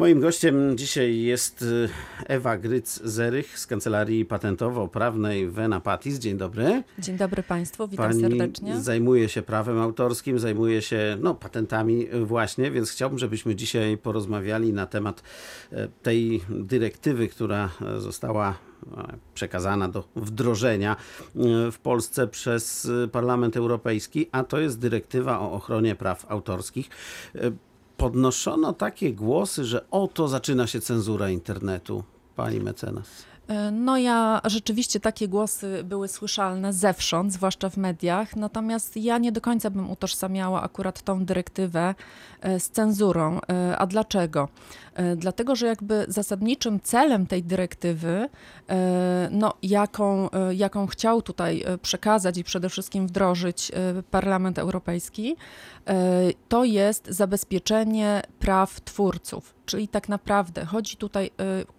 Moim gościem dzisiaj jest y, Ewa Gryc-Zerych z Kancelarii Patentowo-Prawnej Vena Patis. Dzień dobry. Dzień dobry Państwu, witam Pani serdecznie. zajmuje się prawem autorskim, zajmuje się no, patentami właśnie, więc chciałbym, żebyśmy dzisiaj porozmawiali na temat e, tej dyrektywy, która e, została e, przekazana do wdrożenia w Polsce przez Parlament Europejski, a to jest dyrektywa o ochronie praw autorskich. Podnoszono takie głosy, że oto zaczyna się cenzura internetu. Pani mecenas. E, No ja rzeczywiście takie głosy były słyszalne zewsząd, zwłaszcza w mediach, natomiast ja nie do końca bym utożsamiała akurat tą dyrektywę e, z cenzurą. E, A dlaczego? Dlatego, że jakby zasadniczym celem tej dyrektywy, no, jaką, e, jaką chciał tutaj e, przekazać i przede wszystkim wdrożyć e, Parlament Europejski, to jest zabezpieczenie praw twórców. Czyli tak naprawdę chodzi tutaj, e,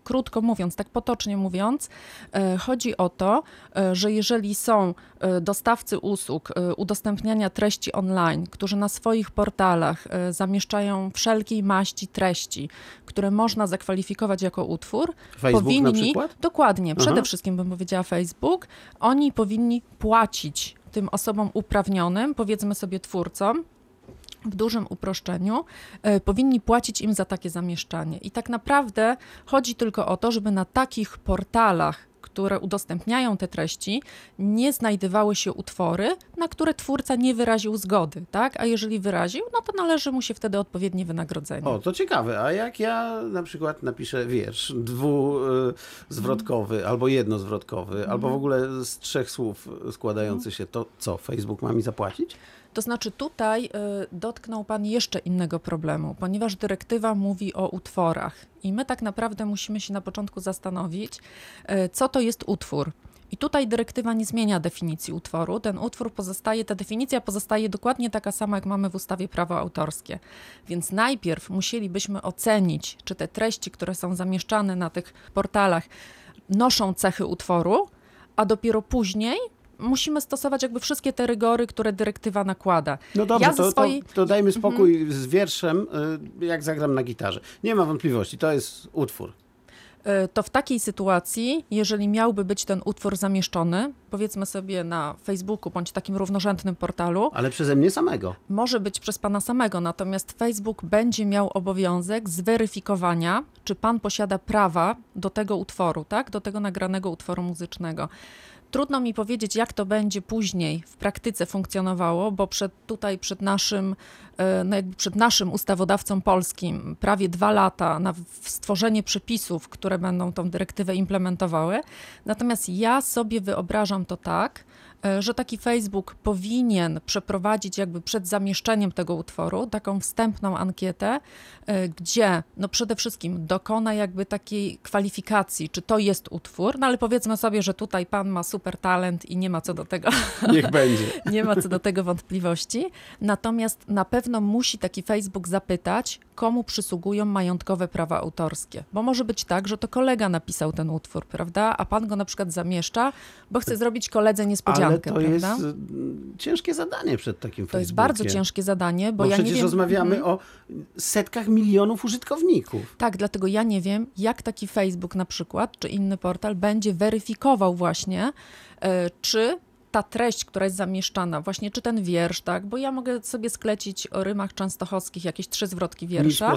krótko mówiąc, tak potocznie mówiąc, e, chodzi o to, e, że jeżeli są dostawcy usług udostępniania treści online, którzy na swoich portalach zamieszczają wszelkiej maści treści, które można zakwalifikować jako utwór, Facebook powinni, dokładnie, przede Aha. wszystkim bym powiedziała Facebook, oni powinni płacić tym osobom uprawnionym, powiedzmy sobie twórcom, w dużym uproszczeniu, e, powinni płacić im za takie zamieszczanie. I tak naprawdę chodzi tylko o to, żeby na takich portalach, które udostępniają te treści, nie znajdowały się utwory, na które twórca nie wyraził zgody, tak? A jeżeli wyraził, no to należy mu się wtedy odpowiednie wynagrodzenie. O, to ciekawe. A jak ja na przykład napiszę wiersz dwuzwrotkowy albo jednozwrotkowy, albo w ogóle z trzech słów składający się, to co, Facebook ma mi zapłacić? To znaczy tutaj y, dotknął Pan jeszcze innego problemu, ponieważ dyrektywa mówi o utworach i my tak naprawdę musimy się na początku zastanowić, y, co to jest utwór. I tutaj dyrektywa nie zmienia definicji utworu. Ten utwór pozostaje, ta definicja pozostaje dokładnie taka sama, jak mamy w ustawie prawo autorskie. Więc najpierw musielibyśmy ocenić, czy te treści, które są zamieszczane na tych portalach, noszą cechy utworu, a dopiero później musimy stosować jakby wszystkie te rygory, które dyrektywa nakłada. No dobrze, Ja to, swojej- to, to dajmy spokój z wierszem, y, jak zagram na gitarze. Nie ma wątpliwości, to jest utwór. Y, To w takiej sytuacji, jeżeli miałby być ten utwór zamieszczony, powiedzmy sobie na Facebooku bądź takim równorzędnym portalu, Ale przeze mnie samego. może być przez pana samego, natomiast Facebook będzie miał obowiązek zweryfikowania, czy pan posiada prawa do tego utworu, tak? Do tego nagranego utworu muzycznego. Trudno mi powiedzieć, jak to będzie później w praktyce funkcjonowało, bo przed, tutaj przed naszym, e, no jakby przed naszym ustawodawcą polskim prawie dwa lata na stworzenie przepisów, które będą tą dyrektywę implementowały. Natomiast ja sobie wyobrażam to tak, że taki Facebook powinien przeprowadzić jakby przed zamieszczeniem tego utworu taką wstępną ankietę, e, gdzie no przede wszystkim dokona jakby takiej kwalifikacji, czy to jest utwór, no ale powiedzmy sobie, że tutaj pan ma super talent i nie ma co do tego Niech będzie. nie ma co do tego wątpliwości. Natomiast na pewno musi taki Facebook zapytać, komu przysługują majątkowe prawa autorskie. Bo może być tak, że to kolega napisał ten utwór, prawda? A pan go na przykład zamieszcza, bo chce zrobić koledze Ale niespodziankę, to prawda? jest y, ciężkie zadanie przed takim to jest Facebookiem. bardzo ciężkie zadanie, bo, Bo ja przecież nie wiem. rozmawiamy Mhm. o setkach milionów użytkowników. Tak, dlatego ja nie wiem, jak taki Facebook na przykład, czy inny portal będzie weryfikował właśnie, e, czy ta treść, która jest zamieszczana, właśnie czy ten wiersz, tak, bo ja mogę sobie sklecić o rymach częstochowskich jakieś trzy zwrotki wiersza.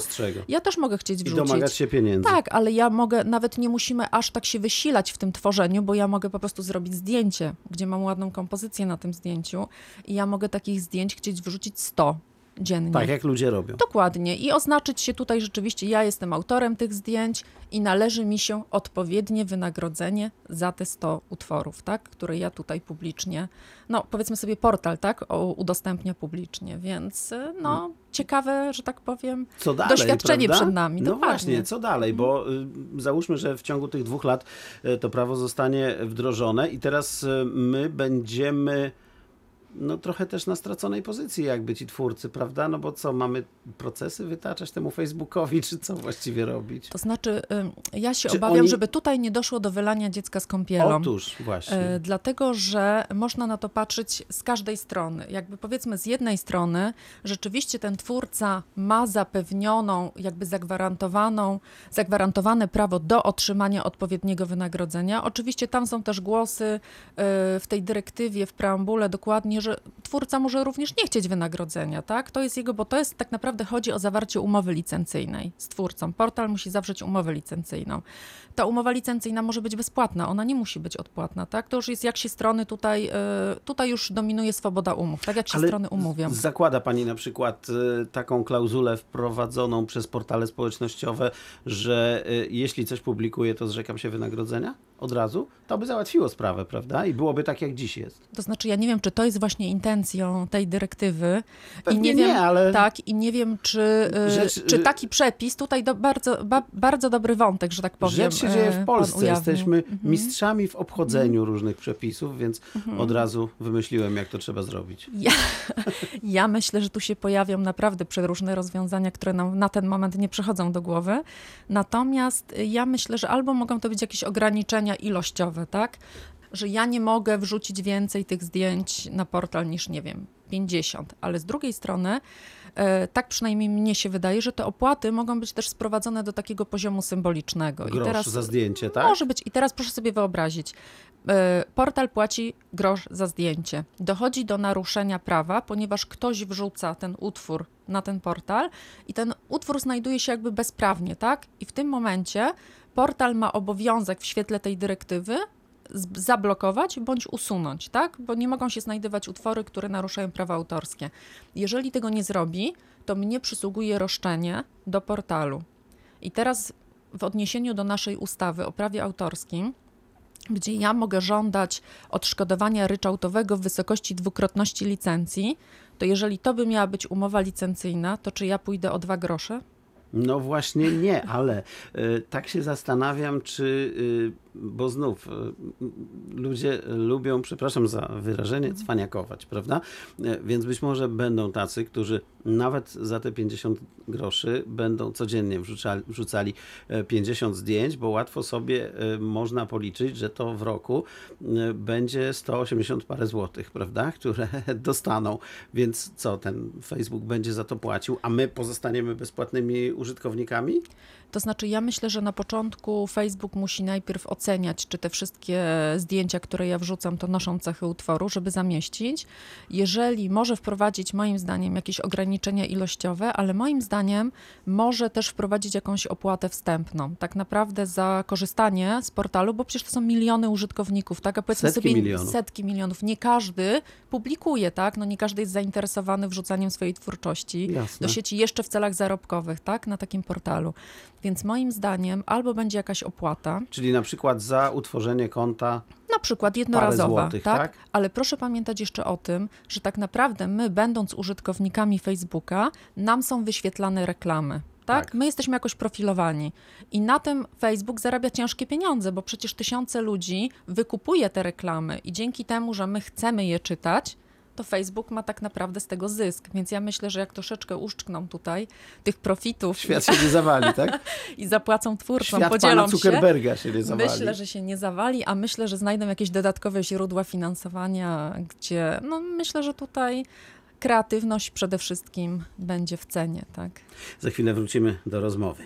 Ja też mogę chcieć I wrzucić. domagać się pieniędzy. Tak, ale ja mogę, nawet nie musimy aż tak się wysilać w tym tworzeniu, bo ja mogę po prostu zrobić zdjęcie, gdzie mam ładną kompozycję na tym zdjęciu i ja mogę takich zdjęć chcieć wrzucić 100 dziennie. Tak jak ludzie robią. Dokładnie. I oznaczyć się tutaj rzeczywiście, ja jestem autorem tych zdjęć i należy mi się odpowiednie wynagrodzenie za te 100 utworów, tak, które ja tutaj publicznie, no powiedzmy sobie portal, tak, udostępnia publicznie, więc y, no ciekawe, że tak powiem, Co dalej, doświadczenie prawda? przed nami. No dokładnie. właśnie, co dalej, bo y, załóżmy, że w ciągu tych dwóch lat y, to prawo zostanie wdrożone i teraz my będziemy no trochę też na straconej pozycji jakby ci twórcy, prawda? No bo co, mamy procesy wytaczać temu Facebookowi, czy co właściwie robić? To znaczy, ja się Czy obawiam, oni- żeby tutaj nie doszło do wylania dziecka z kąpielą. Otóż właśnie. E, Dlatego, że można na to patrzeć z każdej strony. Jakby powiedzmy z jednej strony rzeczywiście ten twórca ma zapewnioną, jakby zagwarantowaną, zagwarantowane prawo do otrzymania odpowiedniego wynagrodzenia. Oczywiście tam są też głosy e, w tej dyrektywie, w preambule dokładnie, że twórca może również nie chcieć wynagrodzenia, tak? To jest jego, bo to jest tak naprawdę chodzi o zawarcie umowy licencyjnej z twórcą. Portal musi zawrzeć umowę licencyjną. Ta umowa licencyjna może być bezpłatna, ona nie musi być odpłatna, tak? To już jest jak się strony tutaj, e, tutaj już dominuje swoboda umów, tak jak się Ale strony umówią. Zakłada Pani na przykład y, taką klauzulę wprowadzoną przez portale społecznościowe, że y, jeśli coś publikuję, to zrzekam się wynagrodzenia od razu? To by załatwiło sprawę, prawda? I byłoby tak, jak dziś jest. To znaczy, ja nie wiem, czy to jest właśnie intencją tej dyrektywy. Pewnie I nie, nie, wiem, ale- Tak, i nie wiem, czy, e, Rzecz- czy taki przepis, tutaj do, bardzo, ba, bardzo dobry wątek, że tak powiem. Rzecz się dzieje w pan Polsce. Jesteśmy Mhm. mistrzami w obchodzeniu różnych przepisów, więc od razu wymyśliłem, jak to trzeba zrobić. Ja, ja myślę, że tu się pojawią naprawdę przeróżne rozwiązania, które nam na ten moment nie przychodzą do głowy. Natomiast ja myślę, że albo mogą to być jakieś ograniczenia ilościowe, tak? Że ja nie mogę wrzucić więcej tych zdjęć na portal niż, nie wiem, 50. Ale z drugiej strony, e, tak przynajmniej mnie się wydaje, że te opłaty mogą być też sprowadzone do takiego poziomu symbolicznego. Grosz za zdjęcie, tak? Może być. I teraz proszę sobie wyobrazić. e, Portal płaci grosz za zdjęcie. Dochodzi do naruszenia prawa, ponieważ ktoś wrzuca ten utwór na ten portal i ten utwór znajduje się jakby bezprawnie, tak? I w tym momencie portal ma obowiązek w świetle tej dyrektywy zablokować bądź usunąć, tak? Bo nie mogą się znajdować utwory, które naruszają prawa autorskie. Jeżeli tego nie zrobi, to mnie przysługuje roszczenie do portalu. I teraz w odniesieniu do naszej ustawy o prawie autorskim, gdzie ja mogę żądać odszkodowania ryczałtowego w wysokości dwukrotności licencji, to jeżeli to by miała być umowa licencyjna, to czy ja pójdę o dwa grosze? No właśnie nie, ale y, tak się zastanawiam, czy, y, bo znów y, ludzie lubią, przepraszam za wyrażenie, cwaniakować, prawda? Więc być może będą tacy, którzy nawet za te 50 groszy będą codziennie wrzucali, wrzucali e, 50 zdjęć, bo łatwo sobie e, można policzyć, że to w roku e, będzie 180 parę złotych, prawda? Które dostaną. Więc co, ten Facebook będzie za to płacił, a my pozostaniemy bezpłatnymi użytkownikami? To znaczy, ja myślę, że na początku Facebook musi najpierw oceniać, czy te wszystkie zdjęcia, które ja wrzucam, to noszą cechy utworu, żeby zamieścić. Jeżeli może wprowadzić, moim zdaniem, jakieś ograniczenia ilościowe, ale moim zdaniem może też wprowadzić jakąś opłatę wstępną. Tak naprawdę za korzystanie z portalu, bo przecież to są miliony użytkowników, tak? A powiedzmy Setki sobie milionów. setki milionów. Nie każdy publikuje, tak? No nie każdy jest zainteresowany wrzucaniem swojej twórczości Jasne. do sieci jeszcze w celach zarobkowych, tak? Na takim portalu. Więc moim zdaniem albo będzie jakaś opłata, Czyli na przykład za utworzenie konta przykład jednorazowa, złotych, tak? tak? Ale proszę pamiętać jeszcze o tym, że tak naprawdę my, będąc użytkownikami Facebooka, nam są wyświetlane reklamy. Tak? Tak. My jesteśmy jakoś profilowani i na tym Facebook zarabia ciężkie pieniądze, bo przecież tysiące ludzi wykupuje te reklamy i dzięki temu, że my chcemy je czytać, to Facebook ma tak naprawdę z tego zysk. Więc ja myślę, że jak troszeczkę uszczkną tutaj tych profitów świat się nie zawali, tak? i zapłacą twórcom, Świat podzielą pana się. Zuckerberga się nie zawali. Myślę, że się nie zawali, a myślę, że znajdą jakieś dodatkowe źródła finansowania, gdzie no myślę, że tutaj kreatywność przede wszystkim będzie w cenie, tak? Za chwilę wrócimy do rozmowy.